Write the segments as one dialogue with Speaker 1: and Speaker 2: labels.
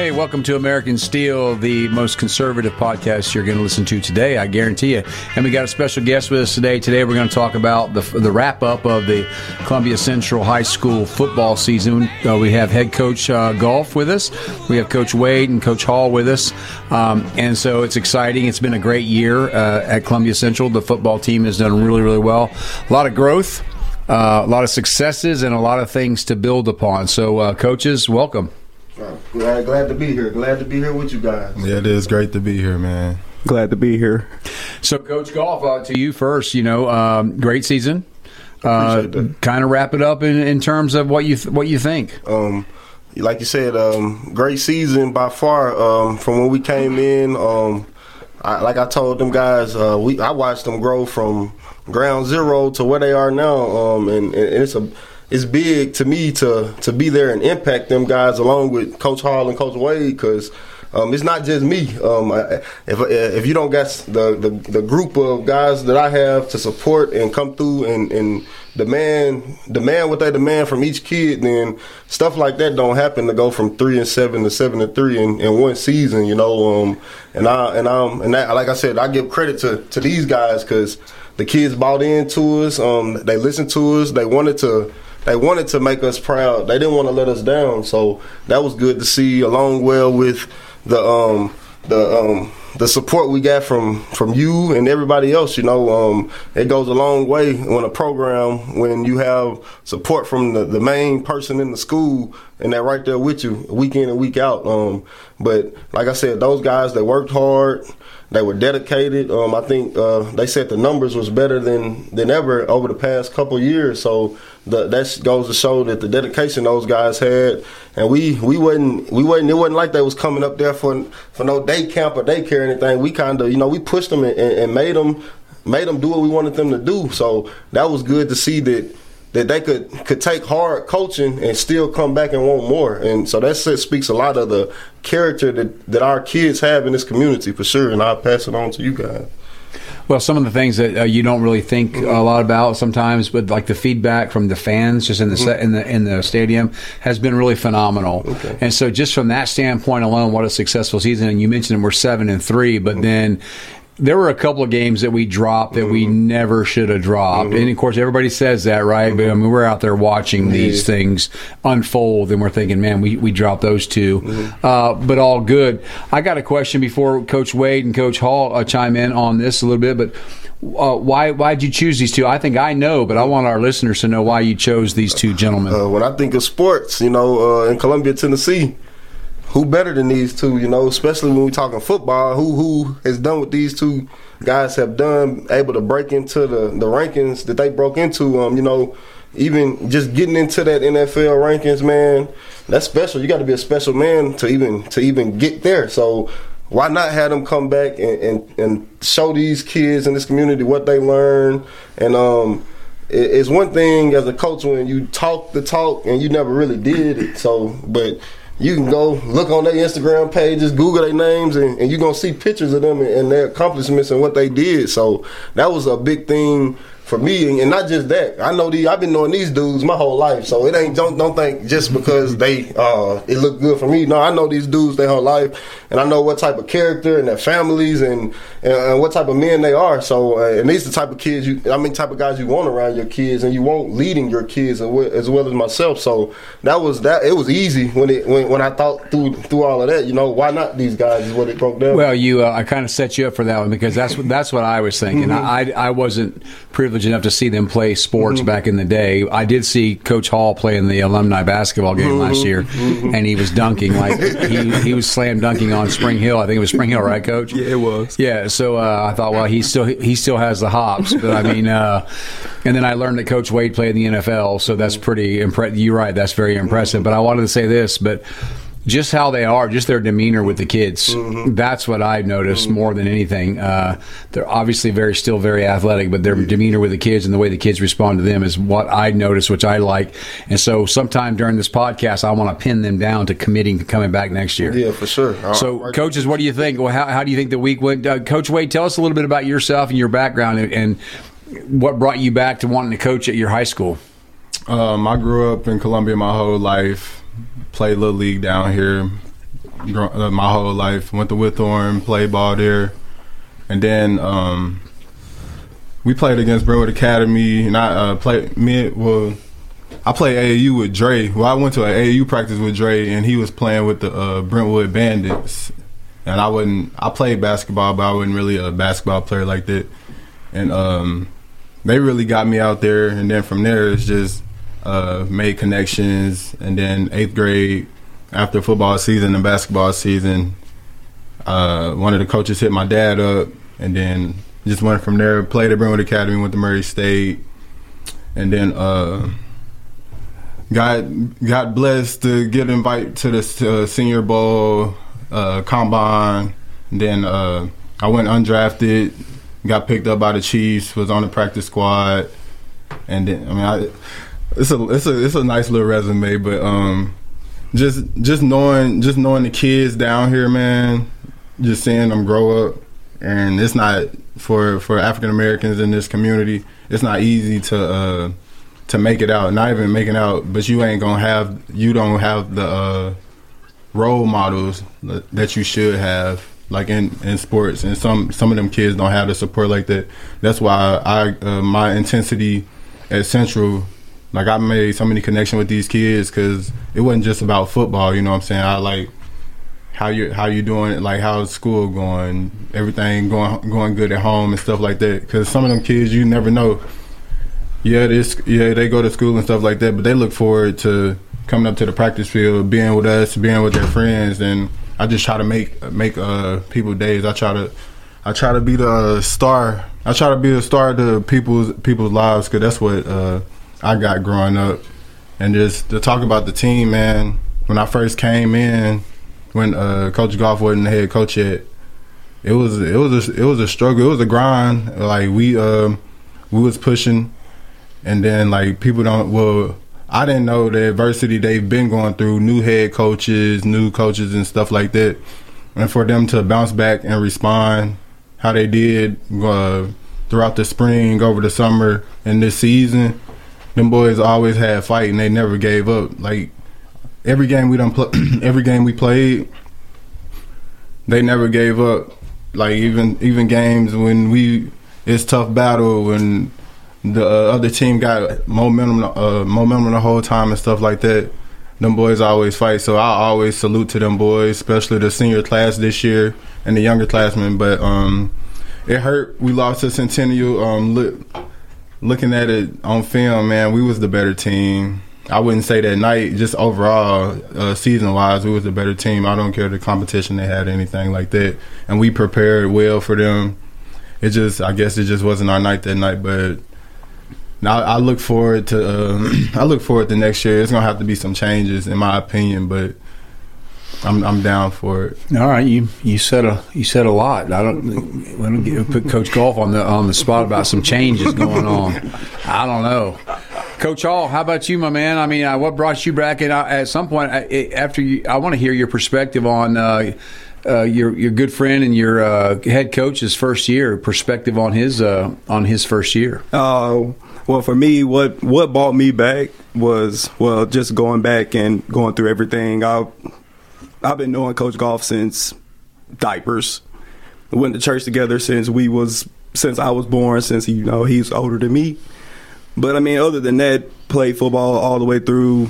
Speaker 1: Hey, welcome to American Steele, the most conservative podcast you're going to listen to today. I guarantee you. And we got a special guest with us today. Today we're going to talk about the, the wrap up of the Columbia Central High School football season. Uh, we have head coach uh, Goff with us. We have Coach Wade and Coach Hall with us. Um, and so it's exciting. It's been a great year uh, at Columbia Central. The football team has done really, really well. A lot of growth. Uh, a lot of successes and a lot of things to build upon. So, uh, coaches, welcome.
Speaker 2: Glad, glad to be here. Glad to be here with you guys.
Speaker 3: Yeah, it is great to be here, man.
Speaker 4: Glad to be here.
Speaker 1: So, Coach Goff, uh, to you first. You know, um, great season. Uh, kind of wrap it up in, in terms of what you th- what you think.
Speaker 2: Um, like you said, um, great season by far. Um, from when we came in, um, I, like I told them guys, uh, we I watched them grow from ground zero to where they are now, um, and, and it's a it's big to me to to be there and impact them guys along with Coach Hall and Coach Wade because. Um, it's not just me. Um, I, if if you don't get the, the, the group of guys that I have to support and come through and, and demand demand what they demand from each kid, then stuff like that don't happen to go from three and seven to seven and three in, in one season. You know, um, and I and I'm and that, like I said, I give credit to to these guys because the kids bought into us. Um, they listened to us. They wanted to they wanted to make us proud. They didn't want to let us down. So that was good to see, along well with the um, the um, the support we got from from you and everybody else. You know, um, it goes a long way on a program when you have support from the, the main person in the school and they're right there with you week in and week out. Um, but like I said, those guys they worked hard. They were dedicated. Um, I think uh, they said the numbers was better than than ever over the past couple years. So that goes to show that the dedication those guys had, and we we wasn't we wasn't it wasn't like they was coming up there for for no day camp or daycare or anything. We kind of you know we pushed them and, and made them made them do what we wanted them to do. So that was good to see that that they could could take hard coaching and still come back and want more. And so that speaks a lot of the character that, that our kids have in this community for sure. And I'll pass it on to you guys.
Speaker 1: Well, some of the things that uh, you don't really think mm-hmm. a lot about sometimes, but like the feedback from the fans just in the mm-hmm. in the in the stadium has been really phenomenal. Okay. And so, just from that standpoint alone, what a successful season! And you mentioned we're seven and three, but mm-hmm. then there were a couple of games that we dropped that mm-hmm. we never should have dropped. Mm-hmm. And of course, everybody says that, right? Mm-hmm. But I mean, we're out there watching these things unfold and we're thinking, man, we, we dropped those 2 mm-hmm. uh, but all good. I got a question before Coach Wade and Coach Hall uh, chime in on this a little bit, but uh, why why did you choose these two? I think I know, but I want our listeners to know why you chose these two gentlemen.
Speaker 2: Uh, when I think of sports, you know, uh, in Columbia, Tennessee, who better than these two? You know, especially when we talking football. Who who has done what these two guys have done? Able to break into the the rankings that they broke into. Um, you know, even just getting into that NFL rankings, man, that's special. You got to be a special man to even to even get there. So why not have them come back and, and, and show these kids in this community what they learn and um it's one thing as a coach when you talk the talk and you never really did it so but you can go look on their Instagram pages, Google their names, and, and you're gonna see pictures of them and, and, their accomplishments and what they did. So that was a big thing for me, and not just that. I know these. I've been knowing these dudes my whole life, so it ain't don't don't think just because they uh it looked good for me. No, I know these dudes their whole life, and I know what type of character and their families and and, and what type of men they are. So uh, and these the type of kids you, I mean, type of guys you want around your kids, and you want leading your kids as well, as myself. So that was that. It was easy when it when, when I thought through through all of that. You know, why not these guys? Is what it broke down.
Speaker 1: Well, you uh, I kind of set you up for that one because that's what that's what I was thinking. Mm-hmm. I I wasn't privileged privileged enough to see them play sports mm-hmm. back in the day. I did see Coach Hall play in the alumni basketball game mm-hmm. last year, mm-hmm. and he was dunking like he, he was slam dunking on Spring Hill. I think it was Spring Hill, right, Coach?
Speaker 4: Yeah, it was.
Speaker 1: Yeah. So uh, I thought, well, he still he still has the hops, but I mean, uh, and then I learned that Coach Wade played in the NFL, so that's pretty impressive. You're right, that's very impressive. But I wanted to say this, but just how they are, just their demeanor with the kids. Mm-hmm. That's what I've noticed mm-hmm. more than anything. Uh, they're obviously very, still very athletic, but their mm-hmm. demeanor with the kids and the way the kids respond to them is what I notice, which I like. And so, sometime during this podcast, I want to pin them down to committing to coming back next year.
Speaker 2: Yeah, for sure.
Speaker 1: so, right. coaches, what do you think? Well, how, how, do you think the week went? Uh, Coach Wade, tell us a little bit about yourself and your background, and, and what brought you back to wanting to coach at your high school.
Speaker 3: Um, I grew up in Columbia my whole life played little league down here. uh, my whole life. Went to Whitthorne, played ball there, and then um, we played against Brentwood Academy. And I uh, played me well. I played AAU with Dre. Well, I went to an AAU practice with Dre, and he was playing with the uh, Brentwood Bandits. And I wasn't. I played basketball, but I wasn't really a basketball player like that. And um, they really got me out there. And then from there, it's just uh, made connections. And then eighth grade, after football season and basketball season, uh, one of the coaches hit my dad up, and then just went from there. Played at Brentwood Academy, went to Murray State, and then uh, got got blessed to get invited to the uh, Senior Bowl uh, combine. And then uh, I went undrafted, got picked up by the Chiefs, was on the practice squad, and then I mean, I, it's a it's a it's a nice little resume, but um, just just knowing just knowing the kids down here, man, just seeing them grow up, and it's not for for African Americans in this community. It's not easy to uh, to make it out. Not even making out, but you ain't gonna have you don't have the uh, role models that you should have like in, in sports and some some of them kids don't have the support like that that's why i uh, my intensity at central like I made so many connections with these kids because it wasn't just about football. You know what I'm saying? I like how you how you doing? Like how's school going? Everything going going good at home and stuff like that. Because some of them kids you never know. Yeah, this yeah they go to school and stuff like that, but they look forward to coming up to the practice field, being with us, being with their friends, and I just try to make make uh people days. I try to I try to be the star. I try to be the star to people's people's lives because that's what. uh I got growing up. And just to talk about the team, man, when I first came in, when uh, Coach Goff wasn't the head coach yet, it was it was a, it was a struggle. It was a grind. Like we uh, we was pushing, and then like people don't. Well, I didn't know the adversity they've been going through. New head coaches, new coaches, and stuff like that. And for them to bounce back and respond how they did uh, throughout the spring, over the summer, and this season, them boys always had fight and they never gave up. Like every game we done pl- every game we played, they never gave up. Like even even games when we it's tough battle when the uh, other team got momentum uh, momentum the whole time and stuff like that. Them boys always fight, so I always salute to them boys, especially the senior class this year and the younger classmen. But um, it hurt. We lost to Centennial. Um, looking at it on film, man, we was the better team. I wouldn't say that night, just overall, uh, season wise, we was the better team. I don't care the competition they had, anything like that, and we prepared well for them. It just, I guess, it just wasn't our night that night. But now I look forward to, uh, I look forward to next year. It's gonna have to be some changes, in my opinion, but I'm I'm down for it.
Speaker 1: All right, you you said a you said a lot. I don't want to get, put Coach Goff on the on the spot about some changes going on. I don't know. Coach Hall, how about you, my man? I mean, uh, what brought you back? And at some point, after you, I want to hear your perspective on uh, uh, your your good friend and your uh, head coach's first year perspective on his uh, on his first year.
Speaker 4: Oh. Well, for me, what what brought me back was well, just going back and going through everything. I I've been knowing Coach Goff since diapers. We went to church together since we was since I was born. Since you know he's older than me. But I mean, other than that, played football all the way through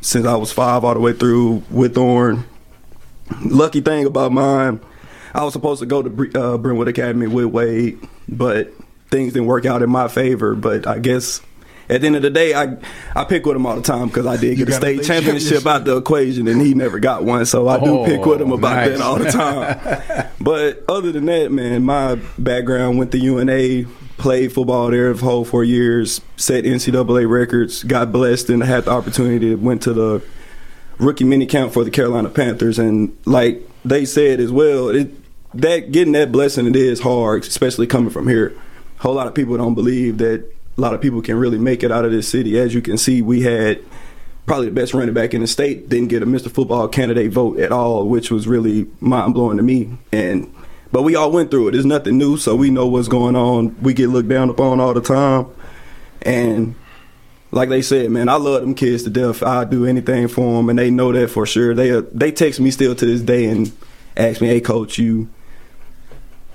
Speaker 4: since I was five, all the way through Whitthorne. Lucky thing about mine, I was supposed to go to uh, Brentwood Academy with Wade, but things didn't work out in my favor. But I guess at the end of the day, I I pick with him all the time because I did get a state, championship out the equation, and he never got one. So I do oh, pick with him about nice. that all the time. but other than that, man, my background went to UNA, played football there for whole four years, set NCAA records, got blessed, and had the opportunity to went to the rookie mini camp for the Carolina Panthers, and like they said as well, it that getting that blessing it is hard, especially coming from here. A whole lot of people don't believe that a lot of people can really make it out of this city. As you can see, we had probably the best running back in the state. Didn't get a Mr. Football candidate vote at all, which was really mind blowing to me. And but we all went through it. It's nothing new, so we know what's going on. We get looked down upon all the time, and like they said, man, I love them kids to death. I do anything for them, and they know that for sure. They uh, they text me still to this day and ask me, "Hey, coach, you."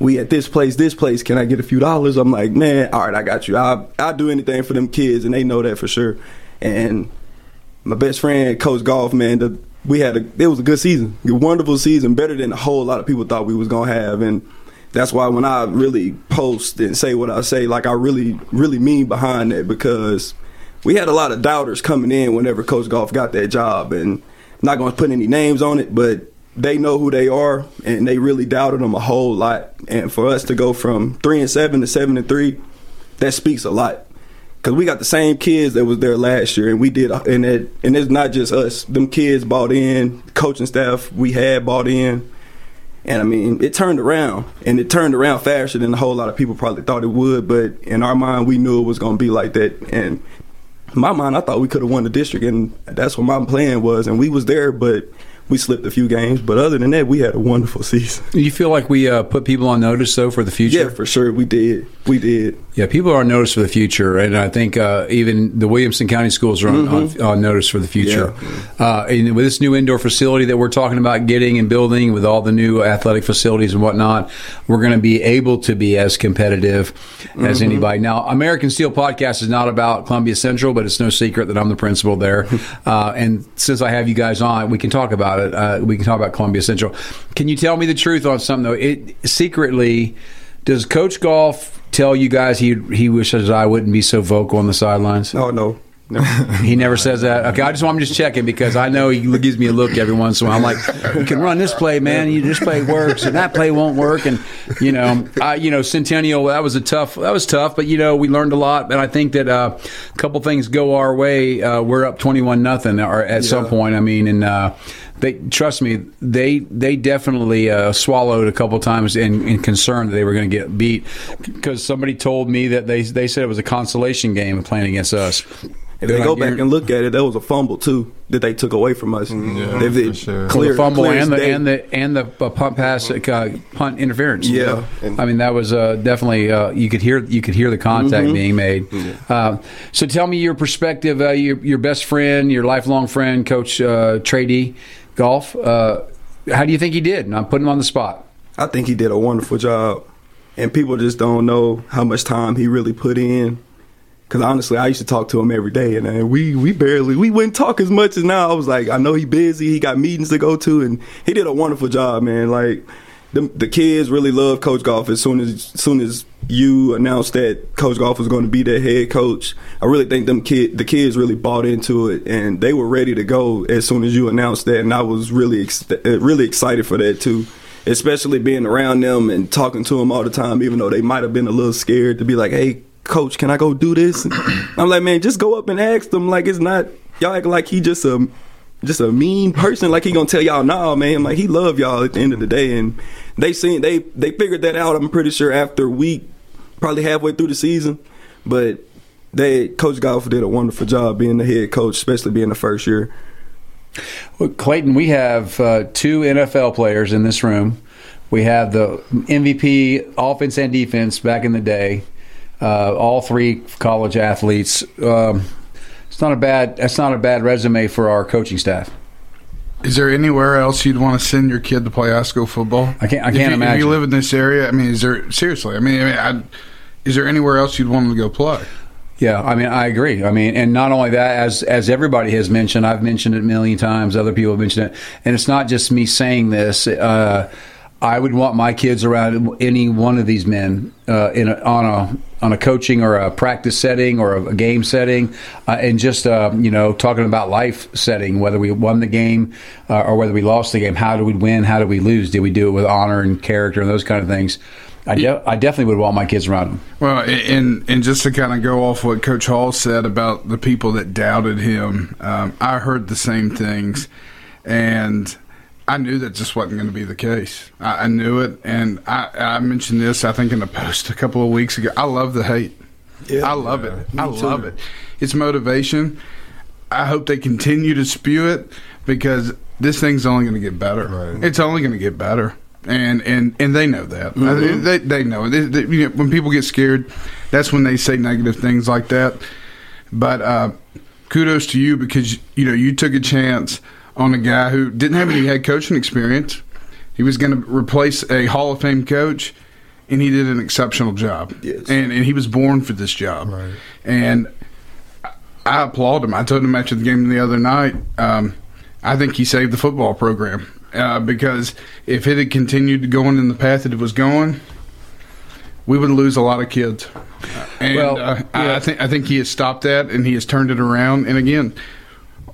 Speaker 4: We at this place, this place. Can I get a few dollars? I'm like, man, all right, I got you. I I do anything for them kids, and they know that for sure. And my best friend, Coach Goff, man, the, we had a it was a good season, a wonderful season, better than a whole lot of people thought we was gonna have, and that's why when I really post and say what I say, like I really really mean behind that because we had a lot of doubters coming in whenever Coach Goff got that job, and not to put any names on it, but they know who they are, and they really doubted them a whole lot. And for us to go from three and seven to seven and three, that speaks a lot. Cause we got the same kids that was there last year, and we did, and it, and it's not just us. Them kids bought in, coaching staff we had bought in, and I mean it turned around, and it turned around faster than a whole lot of people probably thought it would. But in our mind, we knew it was going to be like that, and my mind, I thought we could have won the district, and that's what my plan was. And we was there, but we slipped a few games. But other than that, we had a wonderful season.
Speaker 1: You feel like we uh, put people on notice though for the future?
Speaker 4: Yeah, for sure, we did. We did.
Speaker 1: Yeah, people are on notice for the future, and I think uh, even the Williamson County schools are on,
Speaker 4: Mm-hmm.
Speaker 1: on, on notice for the future. Uh, and with this new indoor facility that we're talking about getting and building, with all the new athletic facilities and whatnot, we're going to be able to be as competitive as
Speaker 4: Mm-hmm.
Speaker 1: anybody. Now, American Steele Podcast is not about Columbia Central, but it's no secret that I'm the principal there. uh, and since I have you guys on, we can talk about it. Uh, we can talk about Columbia Central. Can you tell me the truth on something though? It secretly. Does Coach Golf tell you guys he he wishes I wouldn't be so vocal on the sidelines?
Speaker 4: Oh no. no.
Speaker 1: He never says that. Okay, I just want him just checking because I know he gives me a look every once in a while. I'm like, you can run this play, man. You this play works, and that play won't work. And you know, I, you know, Centennial that was a tough. That was tough, but you know, we learned a lot. And I think that uh, a couple things go our way. Uh, we're up twenty one nothing, or at some point. I mean, and. Uh, they trust me. They they definitely uh, swallowed a couple times in, in concern that they were going to get beat because somebody told me that they they said it was a consolation game playing against us.
Speaker 4: If they go back and look at it, that was a fumble too that they took away from us.
Speaker 3: Yeah,
Speaker 4: they, they
Speaker 3: for sure.
Speaker 4: clear,
Speaker 1: the fumble
Speaker 4: clear as
Speaker 1: and the, and the and the uh, punt pass uh, punt interference.
Speaker 4: Yeah.
Speaker 1: I mean that was uh, definitely uh, you could hear you could hear the contact
Speaker 4: Mm-hmm.
Speaker 1: being made. Uh, so tell me your perspective. Uh, your your best friend, your lifelong friend, Coach uh, Trady Goff. Uh, how do you think he did? And I'm putting him on the spot.
Speaker 4: I think he did a wonderful job, and people just don't know how much time he really put in. Because honestly, I used to talk to him every day, and uh, we we barely we wouldn't talk as much as now. I was like, I know he busy, he got meetings to go to, and he did a wonderful job, man. Like the the kids really love Coach Goff. As soon as, as soon as you announced that Coach Goff was going to be their head coach, I really think them kid the kids really bought into it, and they were ready to go as soon as you announced that, and I was really ex- really excited for that too especially being around them and talking to them all the time, even though they might have been a little scared to be like, "Hey, coach, can I go do this?" And I'm like, "Man, just go up and ask them. Like, it's not y'all act like he just a just a mean person. Like he gonna tell y'all, nah, man. Like he love y'all at the end of the day." And they seen they they figured that out. I'm pretty sure after week, probably halfway through the season, but. They Coach Goff did a wonderful job being the head coach, especially being the first year.
Speaker 1: Well, Clayton, we have uh, two NFL players in this room. We have the MVP, offense and defense, back in the day. Uh, all three college athletes. Um, it's not a bad. That's not a bad resume for our coaching staff.
Speaker 5: Is there anywhere else you'd want to send your kid to play high school football?
Speaker 1: I can't- I can't
Speaker 5: you, If
Speaker 1: imagine.
Speaker 5: you live in this area, I mean, is there seriously? I mean, I mean I, is there anywhere else you'd want them to go play?
Speaker 1: Yeah, I mean, I agree. I mean, and not only that, as as everybody has mentioned, I've mentioned it a million times. Other people have mentioned it, and it's not just me saying this. Uh, I would want my kids around any one of these men uh, in a, on a on a coaching or a practice setting or a, game setting, uh, and just uh, you know talking about life setting, whether we won the game uh, or whether we lost the game. How do we win? How do we lose? Did we do it with honor and character and those kind of things? I, de- I definitely would want my kids around them.
Speaker 5: Well, and and just to kind of go off what Coach Hall said about the people that doubted him, um, I heard the same things, and I knew that just wasn't going to be the case. I, I knew it, and I, I mentioned this I think in a post a couple of weeks ago. I love the hate.
Speaker 4: Yeah.
Speaker 5: I love it. I
Speaker 4: too.
Speaker 5: love it. It's motivation. I hope they continue to spew it because this thing's only going to get better.
Speaker 3: Right.
Speaker 5: It's only going to get better, and and and they know that.
Speaker 4: Mm-hmm.
Speaker 5: They they know. They, they, you know. When people get scared, that's when they say negative things like that. But uh, kudos to you because you know you took a chance on a guy who didn't have any head coaching experience. He was going to replace a Hall of Fame coach, and he did an exceptional job.
Speaker 2: Yes.
Speaker 5: And and he was born for this job.
Speaker 3: Right.
Speaker 5: And I applaud him. I told him after the game the other night. Um, I think he saved the football program uh, because if it had continued going in the path that it was going, we would lose a lot of kids. And
Speaker 1: Well,
Speaker 5: uh, I- I think I think he has stopped that and he has turned it around. And again,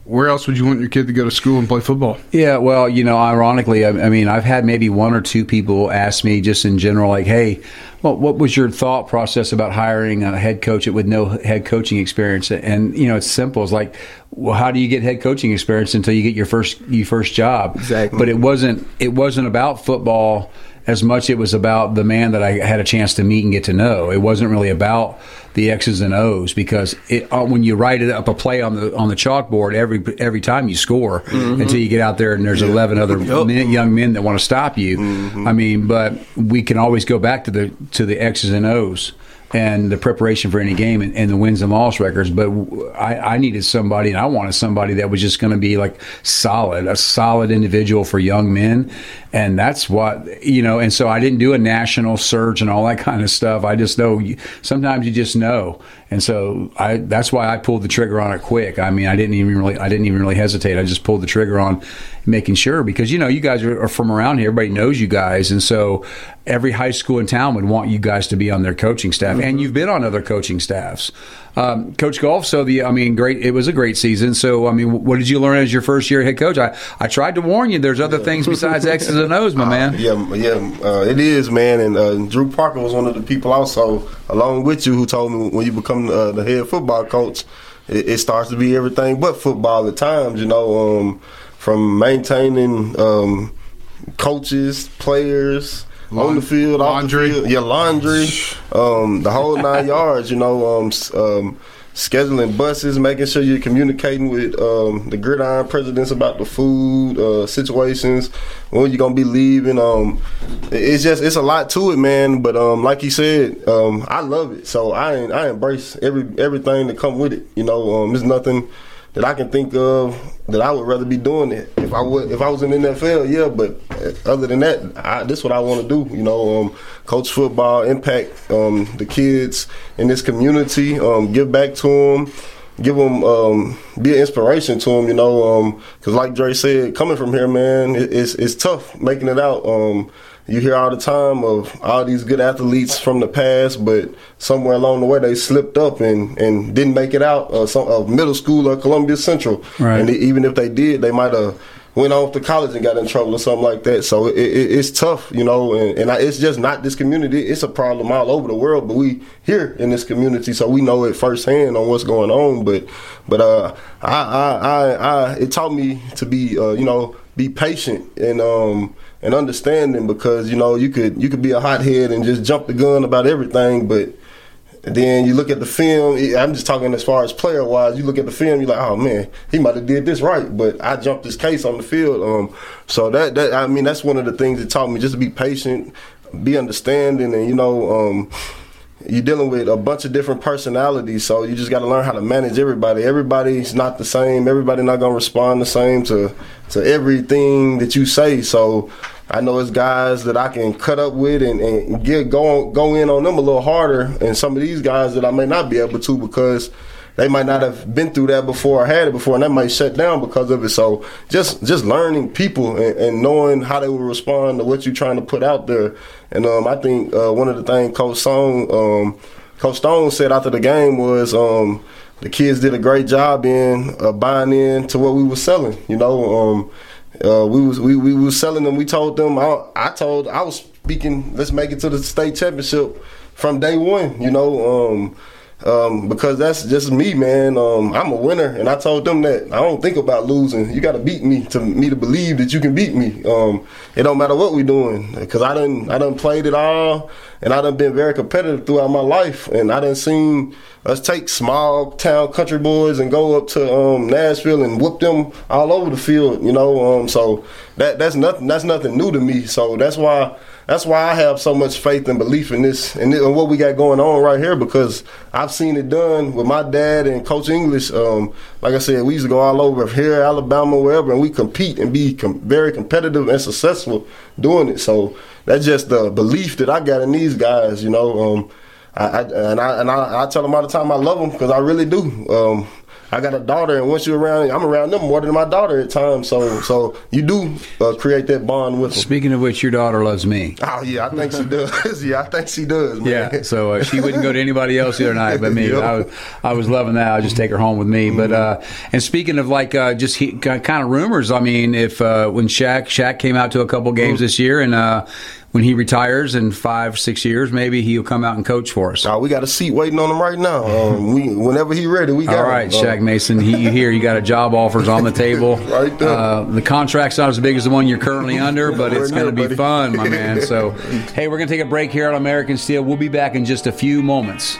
Speaker 5: where else would you want your kid to go to school and play football?
Speaker 1: Yeah, well, you know, ironically, I, I mean, I've had maybe one or two people ask me just in general, like, "Hey, well, what was your thought process about hiring a head coach with no head coaching experience?" And you know, it's simple. It's like, well, how do you get head coaching experience until you get your first your first job?
Speaker 4: Exactly.
Speaker 1: But it wasn't it wasn't about football as much. It was about the man that I had a chance to meet and get to know. It wasn't really about the X's and O's because it, uh, when you write it up a play on the on the chalkboard every every time you score until you get out there and there's eleven other men, young men that want to stop you. I mean, but we can always go back to the to the X's and O's and the preparation for any game and, and the wins and loss records. But I, I needed somebody, and I wanted somebody that was just going to be like solid, a solid individual for young men. And that's what, you know, and so I didn't do a national search and all that kind of stuff. I just know sometimes you just know. And so I, that's why I pulled the trigger on it quick. I mean, I didn't even really, I didn't even really hesitate. I just pulled the trigger on making sure because, you know, you guys are, are from around here. Everybody knows you guys. And so every high school in town would want you guys to be on their coaching staff. And mm-hmm. you've been on other coaching staffs. Um, coach Goff, so the, I mean, great, it was a great season. So, I mean, what did you learn as your first year head coach? I, I tried to warn you, there's other things besides X's and O's, my man.
Speaker 2: Yeah, yeah, uh, it is, man. And uh, Drew Parker was one of the people also, along with you, who told me when you become uh, the head football coach, it, it starts to be everything but football at times. You know, um, from maintaining um, coaches, players. On the field, off the
Speaker 5: laundry.
Speaker 2: field, yeah, laundry, um, the whole nine yards. You know, um, um, scheduling buses, making sure you're communicating with um, the gridiron presidents about the food uh, situations, when you're gonna be leaving. Um, it's just it's a lot to it, man. But um, like you said, um, I love it, so I I embrace every everything that come with it. You know, um, there's nothing that I can think of that I would rather be doing it if I would if I was in the NFL. Yeah, but uh, other than that, I, this is what I want to do. You know, um, coach football, impact um, the kids in this community, um, give back to them. Give them, um, be an inspiration to them, you know, because like Dre said, coming from here, man, it, it's it's tough making it out. You hear all the time of all these good athletes from the past, but somewhere along the way they slipped up and, and didn't make it out of some of middle school or Columbia Central.
Speaker 1: Right.
Speaker 2: And even if they did, they might have went off to college and got in trouble or something like that. So it, it, it's tough, you know, and, and I, it's just not this community. It's a problem all over the world, but we here in this community, so we know it firsthand on what's going on. But but uh, I, I I I it taught me to be uh, you know be patient and um and understanding because you know you could you could be a hothead and just jump the gun about everything, but then you look at the film. I'm just talking as far as player wise. You look at the film, you're like, oh man, he might have did this right, but I jumped this case on the field. Um, so that that I mean that's one of the things that taught me just to be patient, be understanding, and you know. Um, you're dealing with a bunch of different personalities, so you just got to learn how to manage everybody. Everybody's not the same. Everybody not gonna respond the same to to everything that you say. So I know it's guys that I can cut up with and, and get go go in on them a little harder, and some of these guys that I may not be able to because they might not have been through that before or had it before, and that might shut down because of it. So just just learning people and, and knowing how they will respond to what you're trying to put out there. And um, I think uh, one of the things Coach Song, um, Coach Stone said after the game was um, the kids did a great job in uh, buying in to what we were selling. You know, um, uh, we was we, we was selling them. We told them. I, I told I was speaking. Let's make it to the state championship from day one. You know. Um, um, because that's just me, man. Um, I'm a winner, and I told them that I don't think about losing. You got to beat me to me to believe that you can beat me. Um, it don't matter what we doing, because I done I done played it all, and I done been very competitive throughout my life, and I done seen us take small town country boys and go up to um, Nashville and whoop them all over the field. You know, um, so that that's nothing that's nothing new to me. So that's why that's why I have so much faith and belief in this and, what we got going on right here because I've seen it done with my dad and Coach English. Um, like I said, we used to go all over here, Alabama, wherever, and we compete and be com- very competitive and successful doing it. So that's just the belief that I got in these guys. You know, um, I, I, and I and I, I, tell them all the time I love them because I really do. Um, I got a daughter, and once you're around, I'm around them more than my daughter at times. So, so you do uh, create that bond with them.
Speaker 1: Speaking of which, your daughter loves me.
Speaker 2: Oh yeah, I think she does. yeah, I think she does. Man.
Speaker 1: Yeah, so uh, she wouldn't go to anybody else the other night but me. yep. I was, I was loving that. I just take her home with me. Mm-hmm. But uh, and speaking of like uh, just he, kind of rumors, I mean, if uh, when Shaq Shaq came out to a couple games mm-hmm. this year and uh, when he retires in five, six years, maybe he'll come out and coach for us.
Speaker 2: Oh, we got a seat waiting on him right now. Um, we, whenever he's ready, we got
Speaker 1: All right,
Speaker 2: him.
Speaker 1: Shaq Mason, he, you hear you got a job offers on the table.
Speaker 2: right there. Uh,
Speaker 1: the contract's not as big as the one you're currently under, but it's going to be fun, my man. So, hey, we're going to take a break here on American Steele. We'll be back in just a few moments.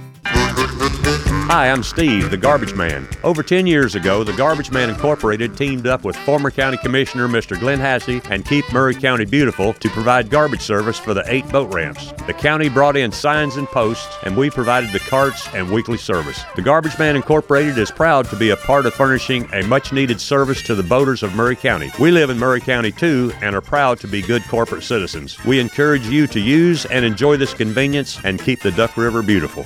Speaker 6: Hi, I'm Steve, the Garbage Man. Over 10 years ago, the Garbage Man Incorporated teamed up with former County Commissioner Mr. Glenn Hassey and Keep Maury County Beautiful to provide garbage service for the eight boat ramps. The county brought in signs and posts, and we provided the carts and weekly service. The Garbage Man Incorporated is proud to be a part of furnishing a much needed service to the boaters of Maury County. We live in Maury County too and are proud to be good corporate citizens. We encourage you to use and enjoy this convenience and keep the Duck River beautiful.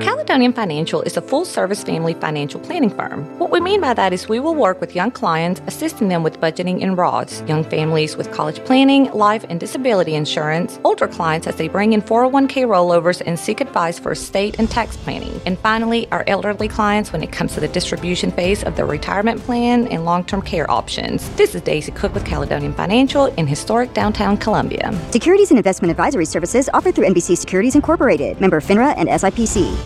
Speaker 7: Caledonian Financial is a full service family financial planning firm. What we mean by that is we will work with young clients, assisting them with budgeting and RODs, young families with college planning, life and disability insurance, older clients as they bring in 401k rollovers and seek advice for estate and tax planning, and finally, our elderly clients when it comes to the distribution phase of their retirement plan and long term care options. This is Daisy Cook with Caledonian Financial in historic downtown Columbia.
Speaker 8: Securities and investment advisory services offered through NBC Securities Incorporated, member FINRA and SIPC.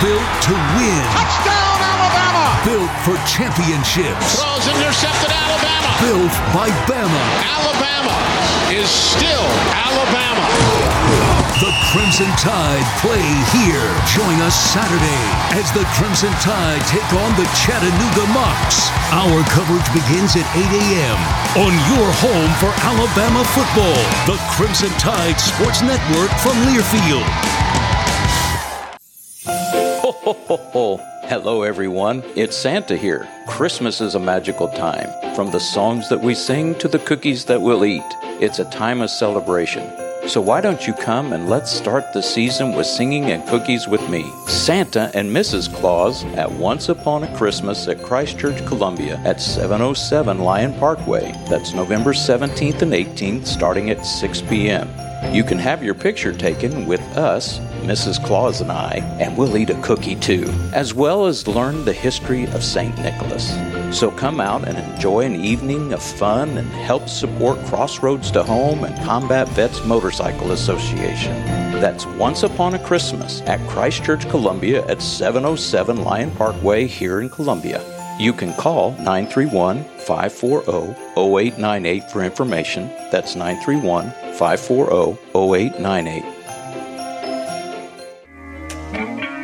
Speaker 9: Built to win.
Speaker 10: Touchdown, Alabama!
Speaker 9: Built for championships.
Speaker 10: Throws intercepted Alabama.
Speaker 9: Built by Bama.
Speaker 10: Alabama is still Alabama.
Speaker 9: The Crimson Tide play here. Join us Saturday as the Crimson Tide take on the Chattanooga Mocs. Our coverage begins at 8 a.m. on your home for Alabama football. The Crimson Tide Sports Network from Learfield.
Speaker 11: Ho, ho, ho. Hello, everyone. It's Santa here. Christmas is a magical time. From the songs that we sing to the cookies that we'll eat, it's a time of celebration. So why don't you come and let's start the season with singing and cookies with me, Santa and Mrs. Claus at Once Upon a Christmas at Christchurch, Columbia at 707 Lyon Parkway. That's November 17th and 18th starting at 6 p.m. You can have your picture taken with us, Mrs. Claus and I, and we'll eat a cookie too, as well as learn the history of St. Nicholas. So come out and enjoy an evening of fun and help support Crossroads to Home and Combat Vets Motorcycle Association. That's Once Upon a Christmas at Christchurch, Columbia at 707 Lion Parkway here in Columbia. You can call 931 540 0898 for information. That's 931 540 0898.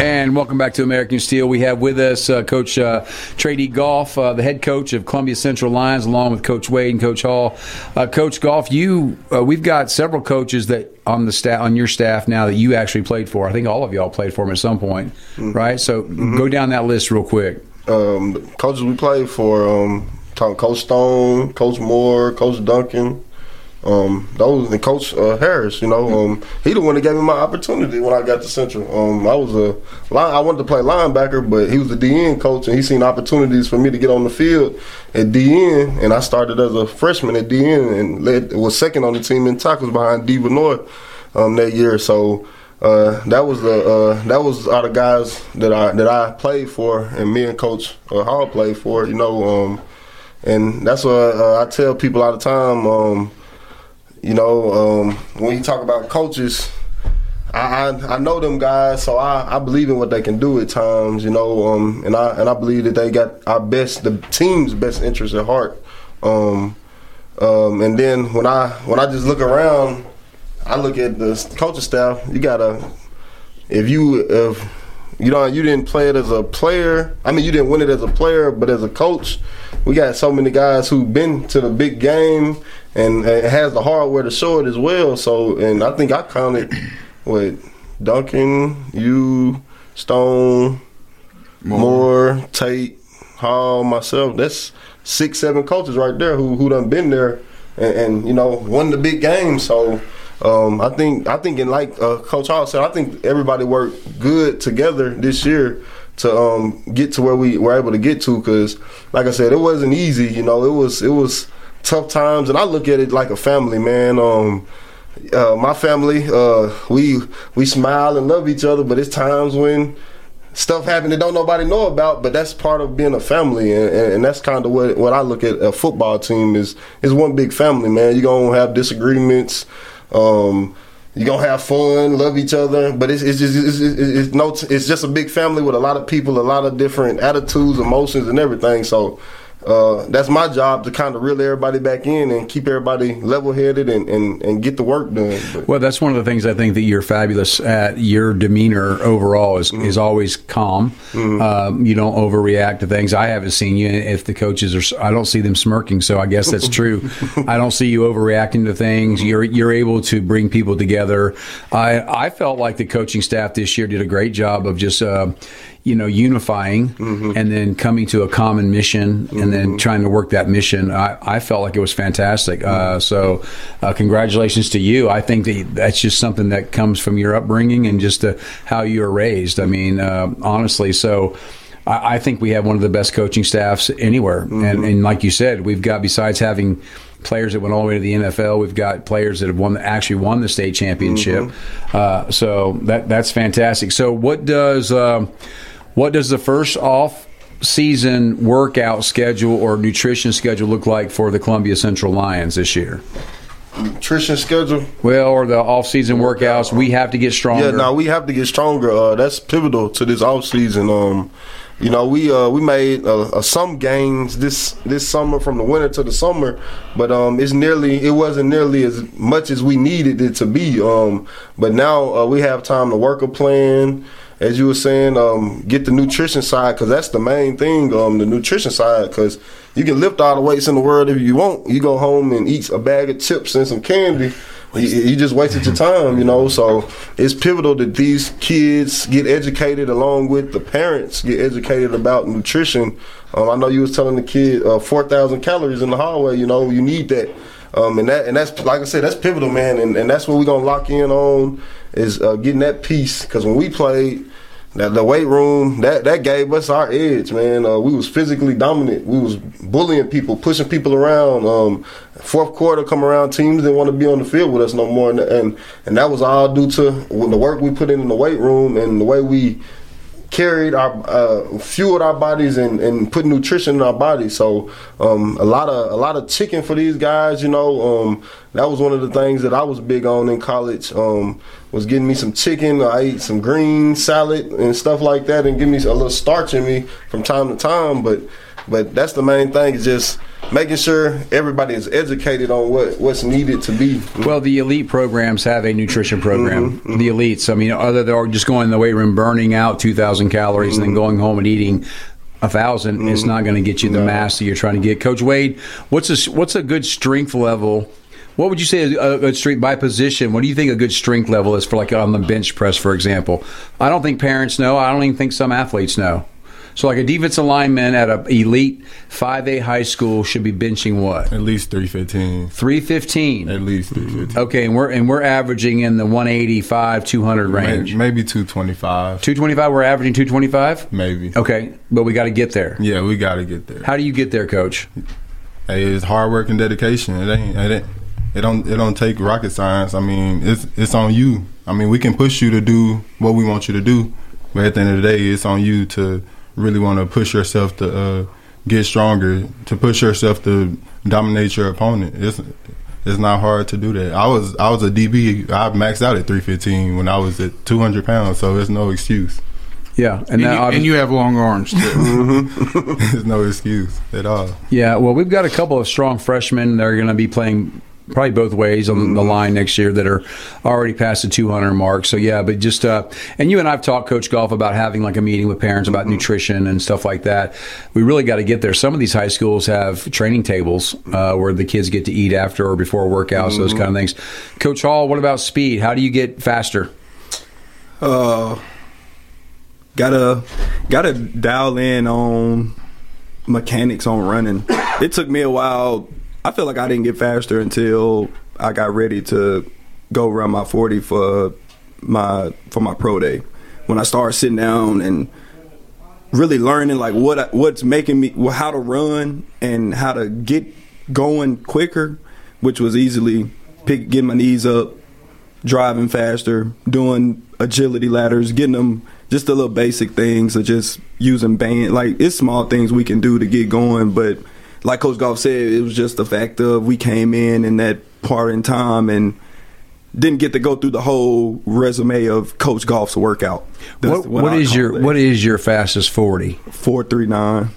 Speaker 1: And welcome back to American Steele. We have with us uh, Coach uh, Trady Goff, uh, the head coach of Columbia Central Lions, along with Coach Wade and Coach Hall. Uh, coach Goff, you uh, we've got several coaches that on the staff on your staff now that you actually played for. I think all of y'all played for them at some point,
Speaker 2: Mm-hmm.
Speaker 1: right? So go down that list real quick.
Speaker 2: Um, coaches we played for, um, Coach Stone, Coach Moore, Coach Duncan, um, those and Coach uh, Harris. You know, um, he the one that gave me my opportunity when I got to Central. Um, I was a line, I wanted to play linebacker, but he was the DN coach, and he seen opportunities for me to get on the field at DN, and I started as a freshman at DN and led was second on the team in tackles behind Diva North um, that year. So. Uh, that was the uh, that was all the guys that I that I played for, and me and Coach uh, Hall played for. You know, um, and that's what uh, I tell people all the time. You know, um, when you talk about coaches, I, I I know them guys, so I, I believe in what they can do at times. You know, um, and I and I believe that they got our best, the team's best interest at heart. Um, um, and then when I when I just look around, I look at the coaching staff. You gotta if you if you know you didn't play it as a player. I mean, you didn't win it as a player, but as a coach, we got so many guys who've been to the big game and uh, has the hardware to show it as well. So, and I think I counted with Duncan, you, Stone, Moore, Tate, Hall, myself. That's six, seven coaches right there who who done been there and, and you know won the big game. So. Um, I think I think in like uh, Coach Hall said, I think everybody worked good together this year to um, get to where we were able to get to. Because, like I said, it wasn't easy. You know, it was it was tough times, and I look at it like a family, man. Um, uh, my family, uh, we we smile and love each other, but it's times when stuff happen that don't nobody know about. But that's part of being a family, and, and, and that's kind of what what I look at a football team is is one big family, man. You're gonna have disagreements. Um, you're gonna have fun, love each other, but it's, it's just it's, it's, it's no it's just a big family with a lot of people, a lot of different attitudes, emotions, and everything. So uh, that's my job to kind of reel everybody back in and keep everybody level headed and, and, and get the work done. But,
Speaker 1: Well, that's one of the things I think that you're fabulous at. Your demeanor overall is, is always calm. Um, you don't overreact to things. I haven't seen you. If the coaches are, I don't see them smirking. So I guess that's true. I don't see you overreacting to things. You're you're able to bring people together. I I felt like the coaching staff this year did a great job of just. Uh, you know, unifying and then coming to a common mission and then trying to work that mission. I, I felt like it was fantastic. Uh, so, uh, congratulations to you. I think that that's just something that comes from your upbringing and just uh, how you were raised. I mean, uh, honestly, so. I I think we have one of the best coaching staffs anywhere, and, and like you said, we've got besides having players that went all the way to the NFL, we've got players that have won actually won the state championship. Uh, so that that's fantastic. So what does um, what does the first off season workout schedule or nutrition schedule look like for the Columbia Central Lions this year?
Speaker 2: nutrition schedule.
Speaker 1: Well, or the off season workouts, we have to get stronger.
Speaker 2: Yeah, no, we have to get stronger. Uh, that's pivotal to this off season. Um, you know, we uh, we made uh, uh, some gains this this summer from the winter to the summer, but um, it's nearly it wasn't nearly as much as we needed it to be. Um, but now uh, we have time to work a plan as you were saying, um, get the nutrition side because that's the main thing. Um, the nutrition side because you can lift all the weights in the world if you want. You go home and eat a bag of chips and some candy. You, just wasted your time, you know. So it's pivotal that these kids get educated along with the parents get educated about nutrition. Um, I know you was telling the kid uh, four thousand calories in the hallway. You know, you need that. Um, and that and that's like I said, that's pivotal, man. And, and that's what we're gonna lock in on is uh, getting that piece. Because when we played, that the weight room that that gave us our edge, man. Uh, we was physically dominant. We was bullying people, pushing people around. Um, fourth quarter come around, teams didn't want to be on the field with us no more, and and, and that was all due to the work we put in in the weight room and the way we carried our uh, fueled our bodies and, and put nutrition in our bodies. So um, a lot of a lot of chicken for these guys. You know, um, that was one of the things that I was big on in college. Um, was getting me some chicken. I ate some green salad and stuff like that, and give me a little starch in me from time to time. But but that's the main thing is just making sure everybody is educated on what, what's needed to be.
Speaker 1: Well, the elite programs have a nutrition program. Mm-hmm, mm-hmm. The elites, I mean, other than just going in the weight room, burning out 2,000 calories, and then mm-hmm. going home and eating a 1000 it's not going to get you the mass that you're trying to get. Coach Wade, what's a, what's a good strength level? What would you say a, a good strength by position? What do you think a good strength level is for, like on the bench press, for example? I don't think parents know. I don't even think some athletes know. So, like a defensive lineman at an elite 5A high school should be benching what?
Speaker 3: At least 315.
Speaker 1: 315.
Speaker 3: At least 315.
Speaker 1: Okay, and we're and we're averaging in the 185 200 range.
Speaker 3: Maybe, maybe 225.
Speaker 1: 225 we're averaging 225?
Speaker 3: Maybe.
Speaker 1: Okay, but we got to get there.
Speaker 3: Yeah, we got to get there.
Speaker 1: How do you get there, coach?
Speaker 3: Hey, it's hard work and dedication. It ain't it, ain't, it don't it don't take rocket science. I mean, it's it's on you. I mean, we can push you to do what we want you to do, but at the end of the day, it's on you to really want to push yourself to uh, get stronger, to push yourself to dominate your opponent. It's it's not hard to do that. I was I was a DB. I maxed out at 315 when I was at 200 pounds, so it's no excuse.
Speaker 1: Yeah,
Speaker 5: and, and, you, and you have long arms too.
Speaker 3: there's no excuse at all.
Speaker 1: Yeah, well, we've got a couple of strong freshmen that are going to be playing probably both ways on the line next year that are already past the 200 mark. So yeah, but just uh, and you and I've talked coach Goff about having like a meeting with parents about nutrition and stuff like that. We really got to get there. Some of these high schools have training tables uh, where the kids get to eat after or before workouts, those kind of things. Coach Hall, what about speed? How do you get faster?
Speaker 4: Uh, gotta gotta dial in on mechanics on running. It took me a while I feel like I didn't get faster until I got ready to go run my 40 for my for my pro day. When I started sitting down and really learning like what what's making me how to run and how to get going quicker, which was easily pick getting my knees up, driving faster, doing agility ladders, getting them just the little basic things of just using band like it's small things we can do to get going, but like Coach Goff said, it was just the fact of we came in in that part in time and didn't get to go through the whole resume of Coach Goff's workout.
Speaker 1: That's what, what is your it. what is your fastest forty?
Speaker 4: Four three nine.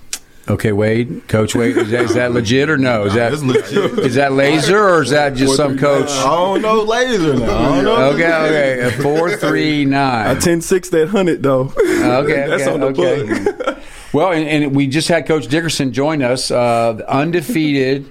Speaker 1: Okay, Wade, Coach Wade, is that, is that legit or no? Is that is that laser or is that just some coach?
Speaker 3: I don't know laser now. Know
Speaker 1: okay, okay, four three nine.
Speaker 4: I ten six that hundred though.
Speaker 1: Okay,
Speaker 4: that's
Speaker 1: okay,
Speaker 4: on the
Speaker 1: okay.
Speaker 4: book.
Speaker 1: Well, and, and, we just had Coach Dickerson join us, uh, undefeated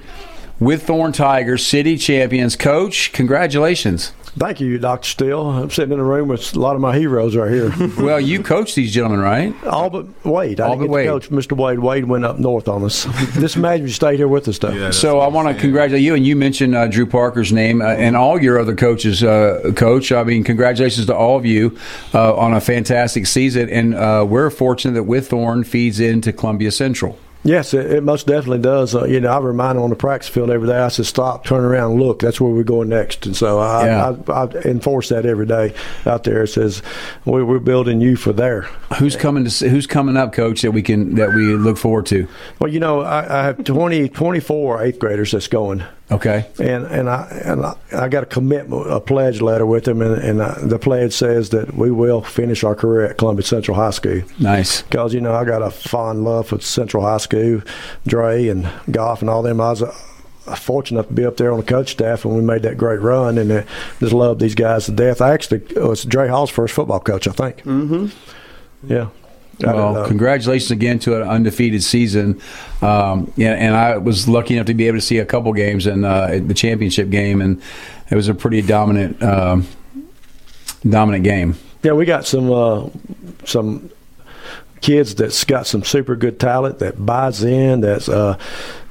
Speaker 1: Whitthorne Tigers, city champions. Coach, congratulations.
Speaker 12: Thank you, Dr. Steele. I'm sitting in a room with a lot of my heroes right here.
Speaker 1: well, you coach these gentlemen, right?
Speaker 12: All but Wade. I
Speaker 1: All but Wade.
Speaker 12: coach Mr. Wade. Wade went up north on us. Just imagine you stayed here with us, though.
Speaker 1: Yeah, so I want to congratulate you, and you mentioned uh, Drew Parker's name uh, and all your other coaches, uh, Coach. I mean, congratulations to all of you uh, on a fantastic season, and uh, we're fortunate that Whitthorne feeds into Columbia Central.
Speaker 12: Yes, it, it, most definitely does. Uh, you know, I remind them on the practice field every day. I said, "Stop, turn around, look. That's where we're going next." And so I,
Speaker 1: yeah.
Speaker 12: I, I, enforce that every day out there. It says, we, "We're building you for there."
Speaker 1: Who's coming to? Who's coming up, Coach? That we can that we look forward to.
Speaker 12: Well, you know, I, I have 20, 24 eighth graders that's going.
Speaker 1: Okay.
Speaker 12: And and I and I, I got a commitment, a pledge letter with him, and, and I, the pledge says that we will finish our career at Columbia Central High School.
Speaker 1: Nice.
Speaker 12: Because you know I got a fond love for Central High School, Dre and Goff and all them. I was. Uh, fortunate enough to be up there on the coach staff when we made that great run, and uh, just love these guys to death. I actually it was Dre Hall's first football coach, I think.
Speaker 4: Mm-hmm.
Speaker 12: Yeah.
Speaker 1: Well,
Speaker 12: Uh,
Speaker 1: congratulations again to an undefeated season. Um, yeah, and I was lucky enough to be able to see a couple games in uh, the championship game, and it was a pretty dominant, um, dominant game.
Speaker 12: Yeah, we got some uh, some kids that's got some super good talent that buys in, that's uh,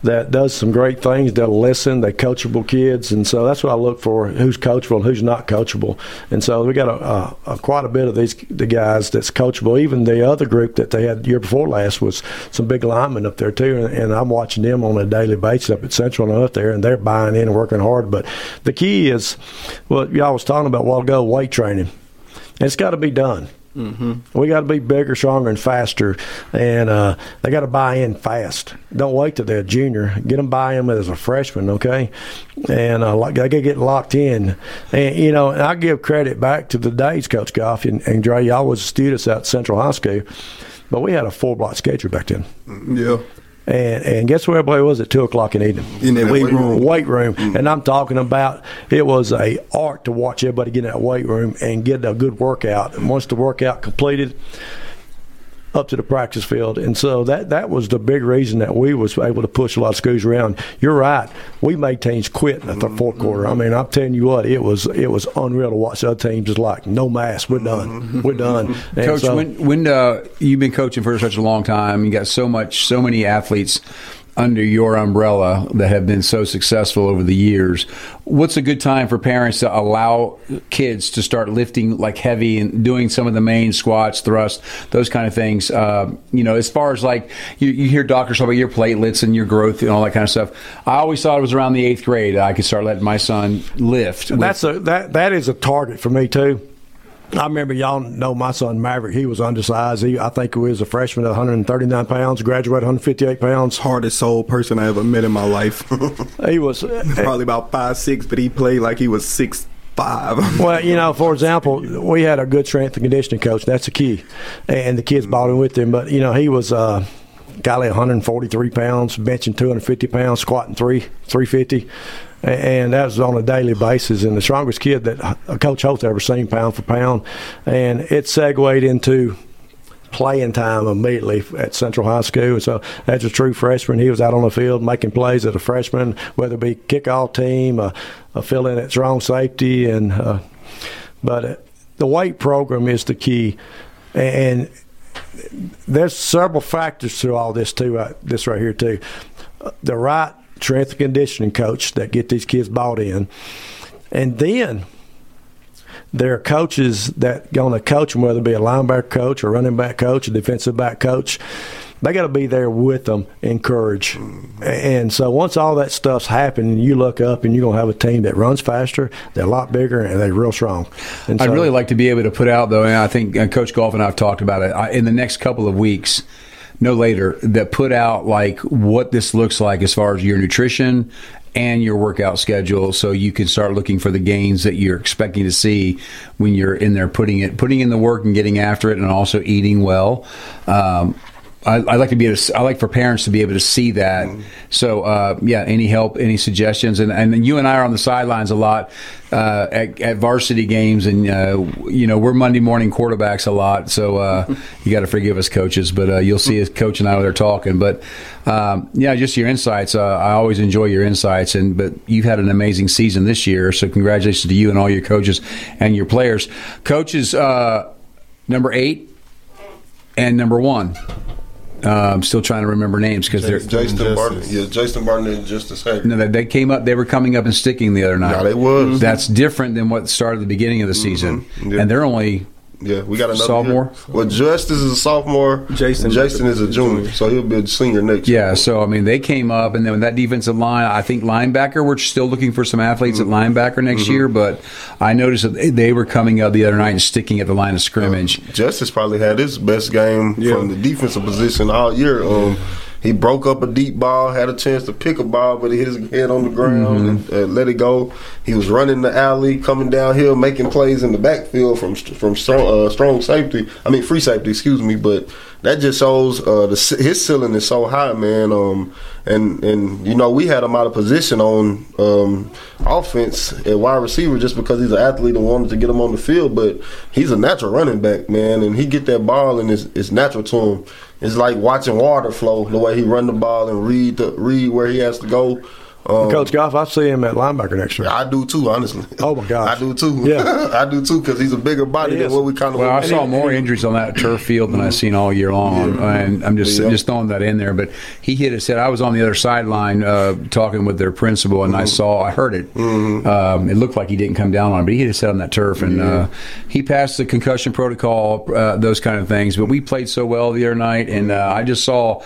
Speaker 12: that does some great things, They'll listen, they coachable kids, and so that's what I look for: who's coachable and who's not coachable. And so we got a, a, a quite a bit of these the guys that's coachable. Even the other group that they had the year before last was some big linemen up there too, and, and I'm watching them on a daily basis up at Central and up there, and they're buying in and working hard. But the key is, what y'all was talking about a while ago, weight training. It's got to be done.
Speaker 4: Mm-hmm.
Speaker 12: We got to be bigger, stronger, and faster, and uh, they got to buy in fast. Don't wait till they're a junior. Get them buy in as a freshman, okay? And uh, like they got to get locked in. And you know, and I give credit back to the days, Coach Goff and, and Dre. Y'all was students at Central High School, but we had a four block schedule back then.
Speaker 4: Yeah.
Speaker 12: And, and guess where everybody was at two o'clock in the evening?
Speaker 4: In the weight room.
Speaker 12: Weight room. And I'm talking about it was a art to watch everybody get in that weight room and get a good workout. And once the workout completed, up to the practice field. And so that that was the big reason that we was able to push a lot of schools around. You're right. We made teams quit in the th- fourth quarter. I mean, I'm telling you what, it was it was unreal to watch other teams just like no mask, we're done, we're done. And
Speaker 1: Coach,
Speaker 12: so-
Speaker 1: when when uh, you've been coaching for such a long time, you got so much, so many athletes under your umbrella that have been so successful over the years. What's a good time for parents to allow kids to start lifting like heavy and doing some of the main squats, thrust, those kind of things? Uh, you know, as far as like you, you hear doctors talk about your platelets and your growth and all that kind of stuff. I always thought it was around the eighth grade I could start letting my son lift. With-
Speaker 12: that's a that that is a target for me too. I remember y'all know my son Maverick. He was undersized. He, I think he was a freshman at 139 pounds. Graduated 158 pounds.
Speaker 4: Hardest soul person I ever met in my life.
Speaker 12: he was
Speaker 4: probably about five six, but he played like he was six five.
Speaker 12: Well, you know, for example, we had a good strength and conditioning coach. That's the key, and the kids bought in with him. But you know, he was uh, golly 143 pounds, benching 250 pounds, squatting three 350. And that was on a daily basis, and the strongest kid that Coach Holt's ever seen, pound for pound. And it segued into playing time immediately at Central High School. And So as a true freshman, he was out on the field making plays as a freshman, whether it be kickoff team, uh, uh, filling at strong safety, and uh, but uh, the weight program is the key, and there's several factors to all this too. Uh, this right here too, Uh, the right strength and conditioning coach that get these kids bought in, and then there are coaches that going to coach them, whether it be a linebacker coach, or running back coach, a defensive back coach. They got to be there with them, encourage. And so once all that stuff's happened, you look up and you're going to have a team that runs faster, they're a lot bigger, and they're real strong. And
Speaker 1: I'd
Speaker 12: so-
Speaker 1: really like to be able to put out though, and I think uh, Coach Goff and I have talked about it I, in the next couple of weeks, no later, that put out like what this looks like as far as your nutrition and your workout schedule, so you can start looking for the gains that you're expecting to see when you're in there putting it, putting in the work and getting after it, and also eating well. Um, I, I like to be able to, I like for parents to be able to see that. So uh, yeah, any help, any suggestions, and and you and I are on the sidelines a lot uh, at, at varsity games, and uh, you know we're Monday morning quarterbacks a lot. So uh, you got to forgive us, coaches, but uh, you'll see us, coach and I are talking. But um, yeah, just your insights. Uh, I always enjoy your insights, and but you've had an amazing season this year. So congratulations to you and all your coaches and your players. Coaches, uh, number eight and number one. Uh, I'm still trying to remember names because they're
Speaker 2: Jason Barton. Yeah, Jason Barton and Justice Hager.
Speaker 1: no, they- they came up. They were coming up and sticking the other night.
Speaker 2: Yeah, they was.
Speaker 1: That's different than what started at the beginning of the season,
Speaker 2: Yeah.
Speaker 1: and they're only
Speaker 2: Yeah, we got another
Speaker 1: sophomore.
Speaker 2: year. Well, Justice is a sophomore. Jason, Jason is a junior, so he'll be a senior next year.
Speaker 1: Yeah, so I mean, they came up, and then that defensive line, I think linebacker, we're still looking for some athletes at linebacker next
Speaker 2: Mhm.
Speaker 1: year, but I noticed that they- were coming up the other night and sticking at the line of scrimmage.
Speaker 2: Justice probably had his best game from the defensive position all year. Um, he broke up a deep ball, had a chance to pick a ball, but he hit his head on the ground
Speaker 1: Mm-hmm.
Speaker 2: and uh, let it go. He was running the alley, coming downhill, making plays in the backfield from from strong, uh, strong safety. I mean, free safety, excuse me. But that just shows uh, the his ceiling is so high, man. Um, and and you know we had him out of position on um, offense at wide receiver just because he's an athlete and wanted to get him on the field. But he's a natural running back, man, and he get that ball and it's, it's natural to him. It's like watching water flow the way he run the ball and read the read where he has to go. Um,
Speaker 12: Coach Goff, I see him at linebacker next year.
Speaker 2: I do too, honestly.
Speaker 12: Oh my gosh,
Speaker 2: I do too.
Speaker 12: Yeah.
Speaker 2: I do too because he's a bigger body than what we kind of.
Speaker 1: Well, I saw more injuries on that turf field than I've seen all year long, and I'm just
Speaker 2: Yeah.
Speaker 1: just throwing that in there. But he hit his head. I was on the other sideline uh, talking with their principal, and I saw, I heard it. Um, it looked like he didn't come down on it, but he hit his head on that turf, and uh, he passed the concussion protocol, uh, those kind of things. But we played so well the other night, and uh, I just saw.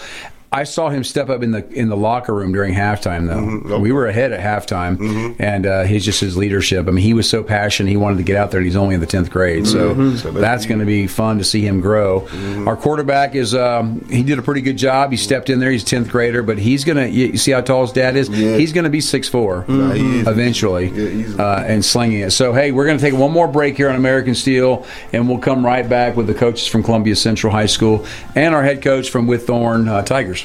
Speaker 1: I saw him step up in the in the locker room during halftime. Though we were ahead at halftime, and uh, his just his leadership. I mean, he was so passionate. He wanted to get out there. and He's only in the tenth grade, so
Speaker 2: Mhm. So that's
Speaker 1: that's going to be fun to see him grow. Our quarterback is um, he did a pretty good job. He stepped in there. He's tenth grader, but he's gonna. You you see how tall his dad is? He's going to be six four
Speaker 2: he is.
Speaker 1: eventually, uh, and slinging it. So hey, we're going to take one more break here on American Steele, and we'll come right back with the coaches from Columbia Central High School and our head coach from Whitthorne uh, Tigers.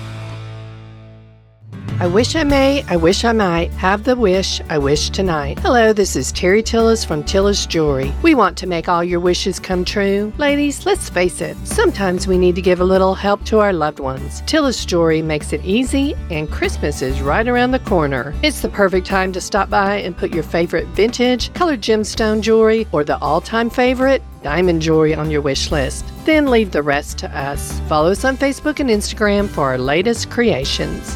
Speaker 13: I wish I may, I wish I might have the wish I wish tonight. Hello, this is Terry Tillis from Tillis Jewelry. We want to make all your wishes come true. Ladies, let's face it, sometimes we need to give a little help to our loved ones. Tillis Jewelry makes it easy, and Christmas is right around the corner. It's the perfect time to stop by and put your favorite vintage, colored gemstone jewelry, or the all time favorite, diamond jewelry on your wish list. Then leave the rest to us. Follow us on Facebook and Instagram for our latest creations.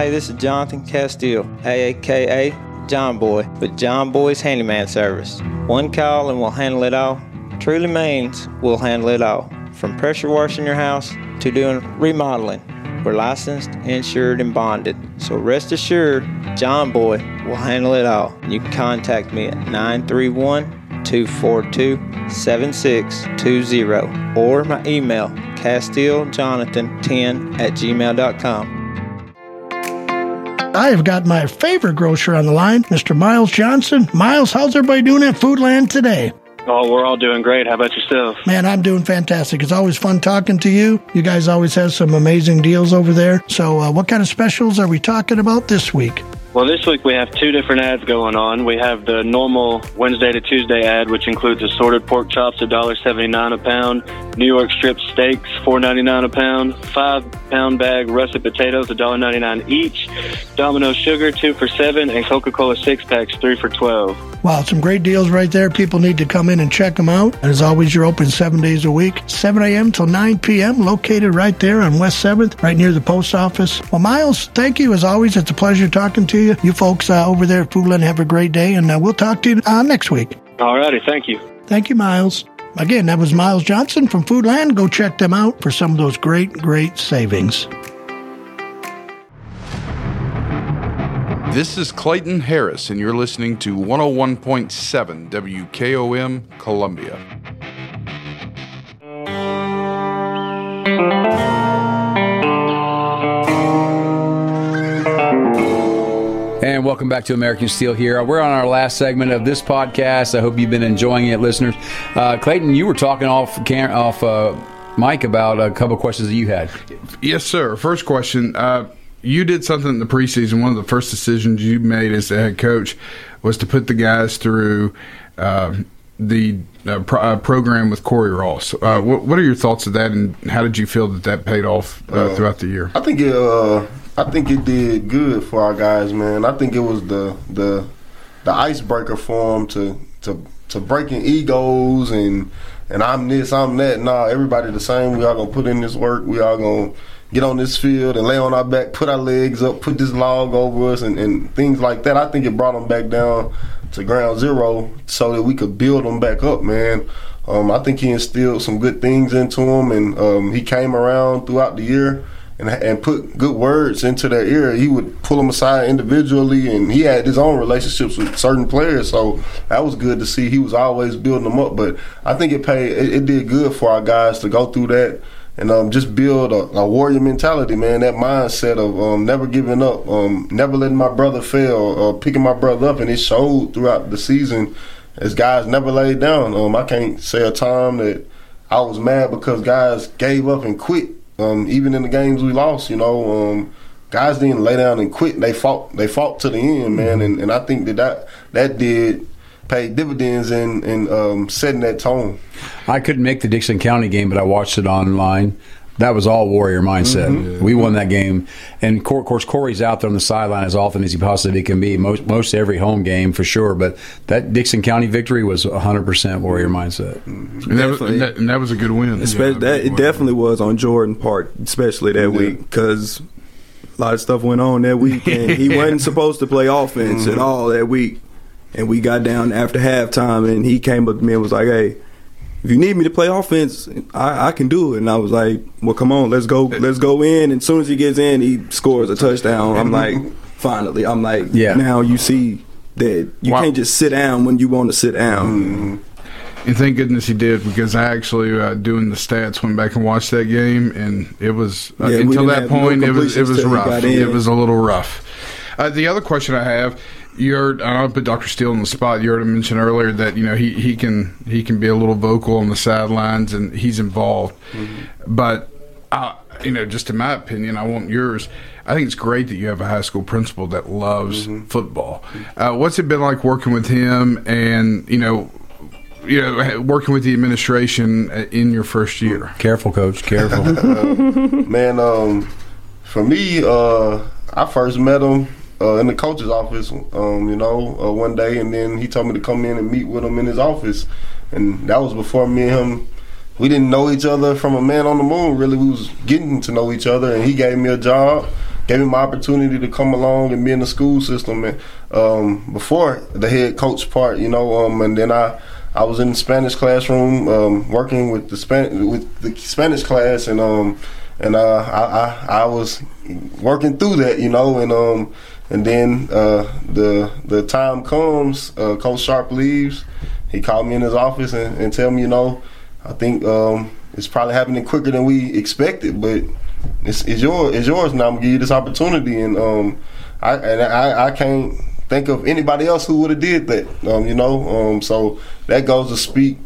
Speaker 14: Hey, this is Jonathan Castile, aka John Boy, with John Boy's Handyman Service. One call and we'll handle it all. Truly means we'll handle it all. From pressure washing your house to doing remodeling. We're licensed, insured, and bonded. So rest assured, John Boy will handle it all. You can contact me at 931 242 7620 or my email, CastileJonathan10 at gmail.com.
Speaker 15: I have got my favorite grocer on the line, Mr. Miles Johnson. Miles, how's everybody doing at Foodland today?
Speaker 16: Oh, we're all doing great. How about yourself?
Speaker 17: Man, I'm doing fantastic. It's always fun talking to you. You guys always have some amazing deals over there. So, uh, what kind of specials are we talking about this week?
Speaker 16: Well, this week we have two different ads going on. We have the normal Wednesday to Tuesday ad, which includes assorted pork chops, $1.79 a pound, New York strip steaks, $4.99 a pound, five pound bag russet potatoes, $1.99 each, Domino sugar, two for seven, and Coca Cola six packs, three for 12.
Speaker 17: Wow, some great deals right there. People need to come in and check them out. And as always, you're open seven days a week, 7 a.m. till 9 p.m., located right there on West 7th, right near the post office. Well, Miles, thank you as always. It's a pleasure talking to you. You folks uh, over there at Foodland have a great day, and uh, we'll talk to you uh, next week.
Speaker 16: All righty, thank you.
Speaker 17: Thank you, Miles. Again, that was Miles Johnson from Foodland. Go check them out for some of those great, great savings.
Speaker 18: This is Clayton Harris, and you're listening to 101.7 WKOM Columbia.
Speaker 1: And welcome back to American Steele here. We're on our last segment of this podcast. I hope you've been enjoying it, listeners. Uh, Clayton, you were talking off cam- off uh, Mike about a couple of questions that you had.
Speaker 5: Yes, sir. First question. Uh, you did something in the preseason. One of the first decisions you made as the head coach was to put the guys through uh, the uh, pro- uh, program with Corey Ross. Uh, what, what, are your thoughts of that, and how did you feel that that paid off uh,
Speaker 2: Uh,
Speaker 5: throughout the year?
Speaker 2: I think it. I think it did good for our guys, man. I think it was the the the icebreaker for them to to to breaking egos and and I'm this, I'm that. Nah, everybody the same. We all gonna put in this work. We all gonna get on this field and lay on our back, put our legs up, put this log over us, and, and things like that. I think it brought them back down to ground zero so that we could build them back up, man. Um, I think he instilled some good things into them, and um, he came around throughout the year and, and put good words into their ear. He would pull them aside individually, and he had his own relationships with certain players. So that was good to see. He was always building them up. But I think it paid. It, it did good for our guys to go through that and um, just build a, a, warrior mentality, man. That mindset of um, never giving up, um, never letting my brother fail, or picking my brother up, and it showed throughout the season. As guys never laid down. Um, I can't say a time that I was mad because guys gave up and quit. Um, even in the games we lost, you know, um, guys didn't lay down and quit. They fought. They fought to the end, man. And, and I think that that, that did pay dividends in in um, setting that tone.
Speaker 1: I couldn't make the Dickson County game, but I watched it online. That was all warrior mindset.
Speaker 2: Mm-hmm.
Speaker 1: We won that game, and of course Corey's out there on the sideline as often as he possibly can be. Most most every home game for sure. But that Dickson County victory was 100 percent warrior mindset,
Speaker 5: and, that was, and, that, and that was a good win.
Speaker 4: Especially, that, it definitely was on Jordan part, especially that week because a lot of stuff went on that week, and he wasn't supposed to play offense
Speaker 2: Mm-hmm.
Speaker 4: at all that week. And we got down after halftime, and he came up to me and was like, "Hey." If you need me to play offense, I, I, can do it. And I was like, "Well, come on, let's go, let's go in." And as soon as he gets in, he scores a touchdown. I'm like, finally, I'm like,
Speaker 1: yeah.
Speaker 4: Now you see that you wow. can't just sit down when you want to sit down.
Speaker 5: Mm-hmm. And thank goodness he did because I actually uh, doing the stats went back and watched that game, and it was uh,
Speaker 4: yeah,
Speaker 5: until that point
Speaker 4: no
Speaker 5: it was it was rough.
Speaker 4: It
Speaker 5: was a little rough. Uh, the other question I have you heard I don't put Dr. Steele on the spot. You heard him mention earlier that you know he, he can he can be a little vocal on the sidelines and he's involved. Mm-hmm. But uh, you know, just in my opinion, I want yours. I think it's great that you have a high school principal that loves mm-hmm. football. Uh, what's it been like working with him and you know? You know, working with the administration in your first year.
Speaker 1: Careful, coach. Careful,
Speaker 2: uh, man. Um, for me, uh, I first met him uh, in the coach's office, um, you know, uh, one day, and then he told me to come in and meet with him in his office, and that was before me and him. We didn't know each other from a man on the moon. Really, we was getting to know each other, and he gave me a job, gave me my opportunity to come along and be in the school system, and um, before the head coach part, you know, um, and then I. I was in the Spanish classroom um, working with the Span- with the Spanish class, and um, and uh, I, I I was working through that, you know, and um, and then uh, the the time comes, uh, Coach Sharp leaves. He called me in his office and, and tell me, you know, I think um, it's probably happening quicker than we expected, but it's, it's yours. It's yours now. I'm gonna give you this opportunity, and um, I and I, I can't think of anybody else who would have did that. Um, you know, um, so that goes to speak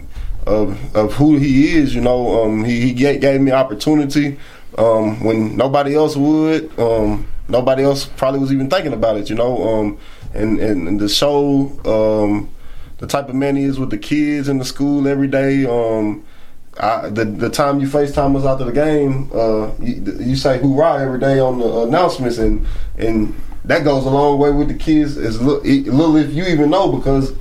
Speaker 2: of of who he is. You know, um, he, he gave, gave me opportunity um, when nobody else would. Um, nobody else probably was even thinking about it. You know, um, and, and and the show, um, the type of man he is with the kids in the school every day. Um, I, the the time you FaceTime us after the game, uh, you, you say "hoorah" every day on the announcements, and and that goes a long way with the kids. As little, little if you even know, because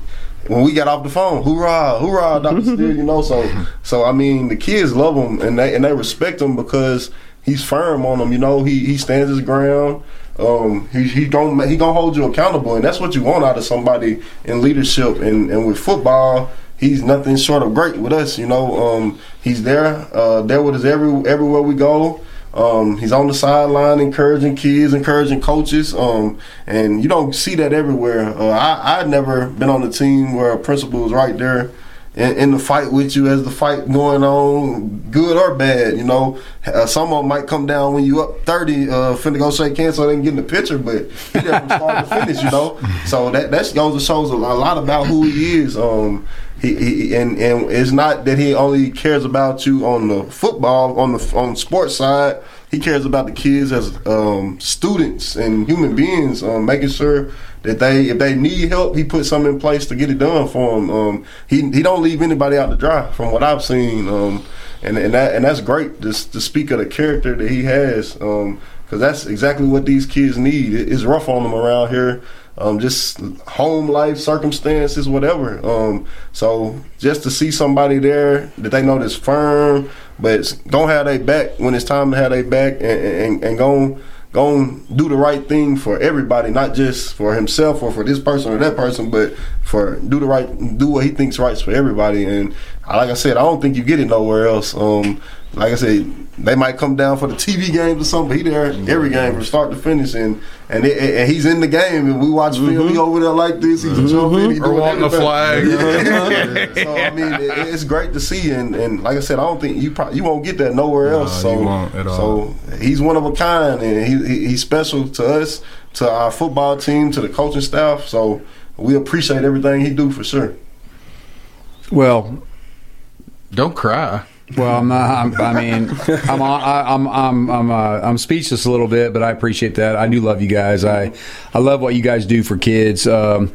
Speaker 2: when we got off the phone, hoorah, hoorah, Dr. Steele, you know. So, so I mean, the kids love him and they and they respect him because he's firm on them. You know, he he stands his ground. Um, he he gonna he gonna hold you accountable, and that's what you want out of somebody in leadership. And and with football, he's nothing short of great with us. You know, um, he's there, uh, there with us every everywhere we go. Um, he's on the sideline encouraging kids, encouraging coaches, um, and you don't see that everywhere. Uh, I I'd never been on a team where a principal was right there in, in, the fight with you as the fight going on, good or bad. You know, uh, some of them might come down when you up thirty, uh, finna go shake hands so they can get in the picture, but he there from start to finish. You know, so that that goes to shows a lot about who he is. Um, he, he, and and it's not that he only cares about you on the football on the on the sports side. He cares about the kids as um, students and human beings, um, making sure that they if they need help, he puts something in place to get it done for them. Um, he he don't leave anybody out to dry, from what I've seen. Um, and and that and that's great to, to speak of the character that he has, because um, that's exactly what these kids need. It, it's rough on them around here. Um, just home life circumstances, whatever. Um, so just to see somebody there that they know that's firm, but don't have their back when it's time to have their back, and, and, and go go and do the right thing for everybody, not just for himself or for this person or that person, but for do the right, do what he thinks right's for everybody. And like I said, I don't think you get it nowhere else. Um, like I said, they might come down for the TV games or something. But he there every game from start to finish, and and, it, and he's in the game. And we watch mm-hmm. film. He over there like this. He's mm-hmm. jumping. He
Speaker 18: or wanting the flag.
Speaker 2: yeah. so I mean, it, it's great to see. And, and like I said, I don't think you probably, you won't get that nowhere else.
Speaker 3: No,
Speaker 2: so so he's one of a kind, and he, he he's special to us, to our football team, to the coaching staff. So we appreciate everything he do for sure.
Speaker 1: Well,
Speaker 18: don't cry.
Speaker 1: Well, I'm not. I'm, i mean, I'm I'm I'm I'm uh, I'm speechless a little bit, but I appreciate that. I do love you guys. I I love what you guys do for kids. Um,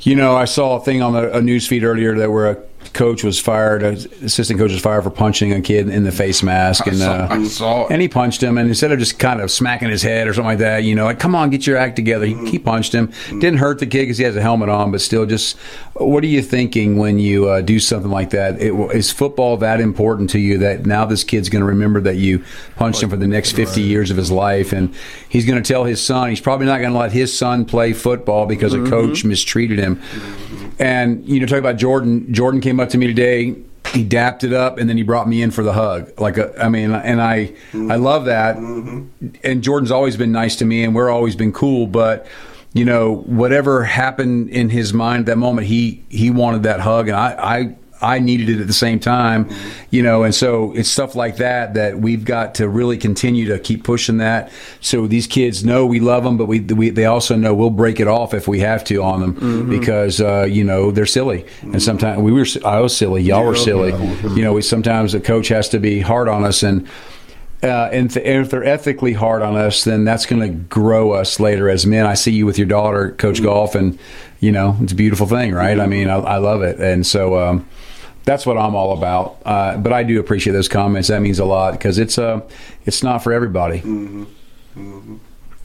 Speaker 1: you know, I saw a thing on a, a news feed earlier that where a coach was fired, assistant coach was fired for punching a kid in the face mask, and
Speaker 18: I saw, uh,
Speaker 1: and he punched him, and instead of just kind of smacking his head or something like that, you know, like come on, get your act together. He, he punched him, didn't hurt the kid because he has a helmet on, but still, just what are you thinking when you uh, do something like that? It, is football that important to you that now this kid's going to remember that you punched him for the next fifty years of his life, and he's going to tell his son he's probably not going to let his son play football because a coach mm-hmm. mistreated him. And you know, talk about Jordan. Jordan came up to me today. He dapped it up, and then he brought me in for the hug. Like, a, I mean, and I, mm-hmm. I love that. Mm-hmm. And Jordan's always been nice to me, and we're always been cool. But you know, whatever happened in his mind at that moment, he he wanted that hug, and I, I I needed it at the same time, you know, and so it's stuff like that that we've got to really continue to keep pushing that. So these kids know we love them, but we, we they also know we'll break it off if we have to on them mm-hmm. because uh, you know they're silly, mm-hmm. and sometimes we were I was silly, y'all yeah, were silly. Yeah. You know, we sometimes the coach has to be hard on us and. Uh, and, th- and, if they're ethically hard on us, then that's going to grow us later as men. I see you with your daughter, Coach mm-hmm. Goff, and you know it's a beautiful thing, right? I mean, I, I love it, and so um, that's what I'm all about. Uh, but I do appreciate those comments. That means a lot because it's uh, it's not for everybody.
Speaker 2: Mm-hmm. Mm-hmm.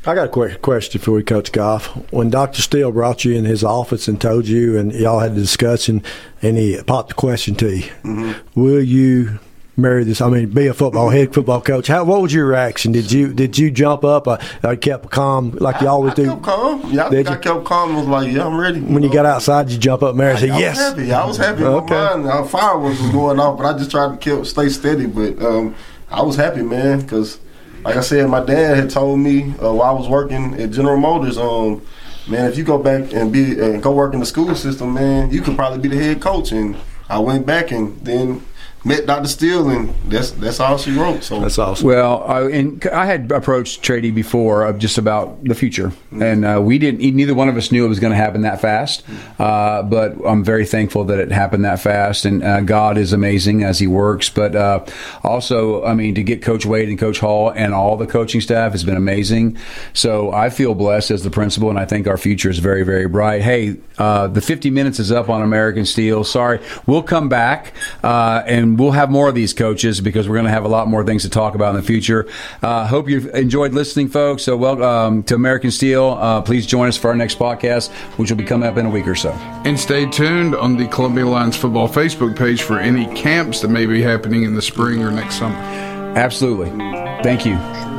Speaker 12: I got a quick question for you, Coach Goff. When Dr. Steele brought you in his office and told you, and y'all had a discussion, and he popped the question to you, mm-hmm. will you marry this? I mean, be a football head football coach. How? What was your reaction? Did you did you jump up? I, I kept calm like you always do.
Speaker 2: I kept calm. Yeah, I, I kept calm. I was like, yeah, I'm ready.
Speaker 12: When you got outside, you jump up, Mary? Say yes.
Speaker 2: I was happy. I was happy. Okay. My mind, uh, fireworks was going off, but I just tried to keep, stay steady. But um, I was happy, man, because like I said, my dad had told me uh, while I was working at General Motors, um, man, if you go back and be and go work in the school system, man, you could probably be the head coach. And I went back and then met Dr. Steele, and that's that's all she wrote. So
Speaker 4: that's awesome.
Speaker 1: Well, I, and I had approached Trady before of just about the future,
Speaker 2: Mm-hmm.
Speaker 1: and uh, we didn't. Neither one of us knew it was going to happen that fast. Uh, but I'm very thankful that it happened that fast, and uh, God is amazing as He works. But uh, also, I mean, to get Coach Wade and Coach Hall and all the coaching staff has been amazing. So I feel blessed as the principal, and I think our future is very, very bright. Hey, uh, the 50 minutes is up on American Steele. Sorry, we'll come back uh, and we'll have more of these coaches because we're going to have a lot more things to talk about in the future. Uh, hope you've enjoyed listening, folks. So, welcome um, to American Steele. Uh, please join us for our next podcast, which will be coming up in a week or so.
Speaker 5: And stay tuned on the Columbia Lions football Facebook page for any camps that may be happening in the spring or next summer.
Speaker 1: Absolutely. Thank you.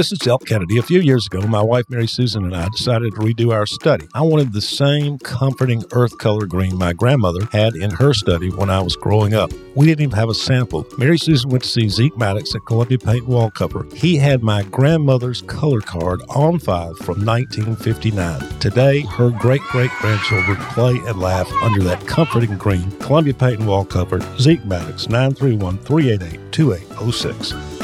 Speaker 19: This is Delp Kennedy. A few years ago, my wife Mary Susan and I decided to redo our study. I wanted the same comforting earth color green my grandmother had in her study when I was growing up. We didn't even have a sample. Mary Susan went to see Zeke Maddox at Columbia Paint and Wallcover. He had my grandmother's color card on file from 1959. Today, her great great grandchildren play and laugh under that comforting green. Columbia Paint and Wallcover, Zeke Maddox, 931 388 2806.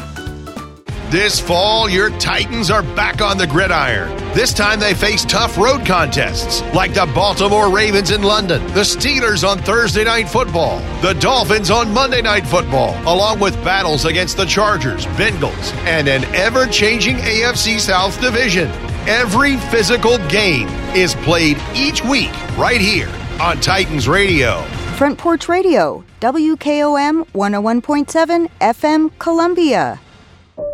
Speaker 20: This fall, your Titans are back on the gridiron. This time they face tough road contests like the Baltimore Ravens in London, the Steelers on Thursday Night Football, the Dolphins on Monday Night Football, along with battles against the Chargers, Bengals, and an ever changing AFC South division. Every physical game is played each week right here on Titans Radio.
Speaker 21: Front Porch Radio, WKOM 101.7 FM, Columbia.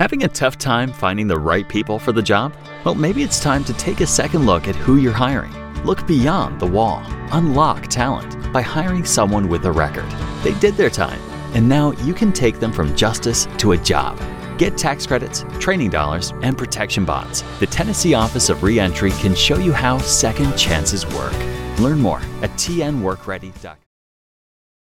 Speaker 15: Having a tough time finding the right people for the job? Well, maybe it's time to take a second look at who you're hiring. Look beyond the wall. Unlock talent by hiring someone with a record. They did their time, and now you can take them from justice to a job. Get tax credits, training dollars, and protection bonds. The Tennessee Office of Reentry can show you how second chances work. Learn more at tnworkready.com.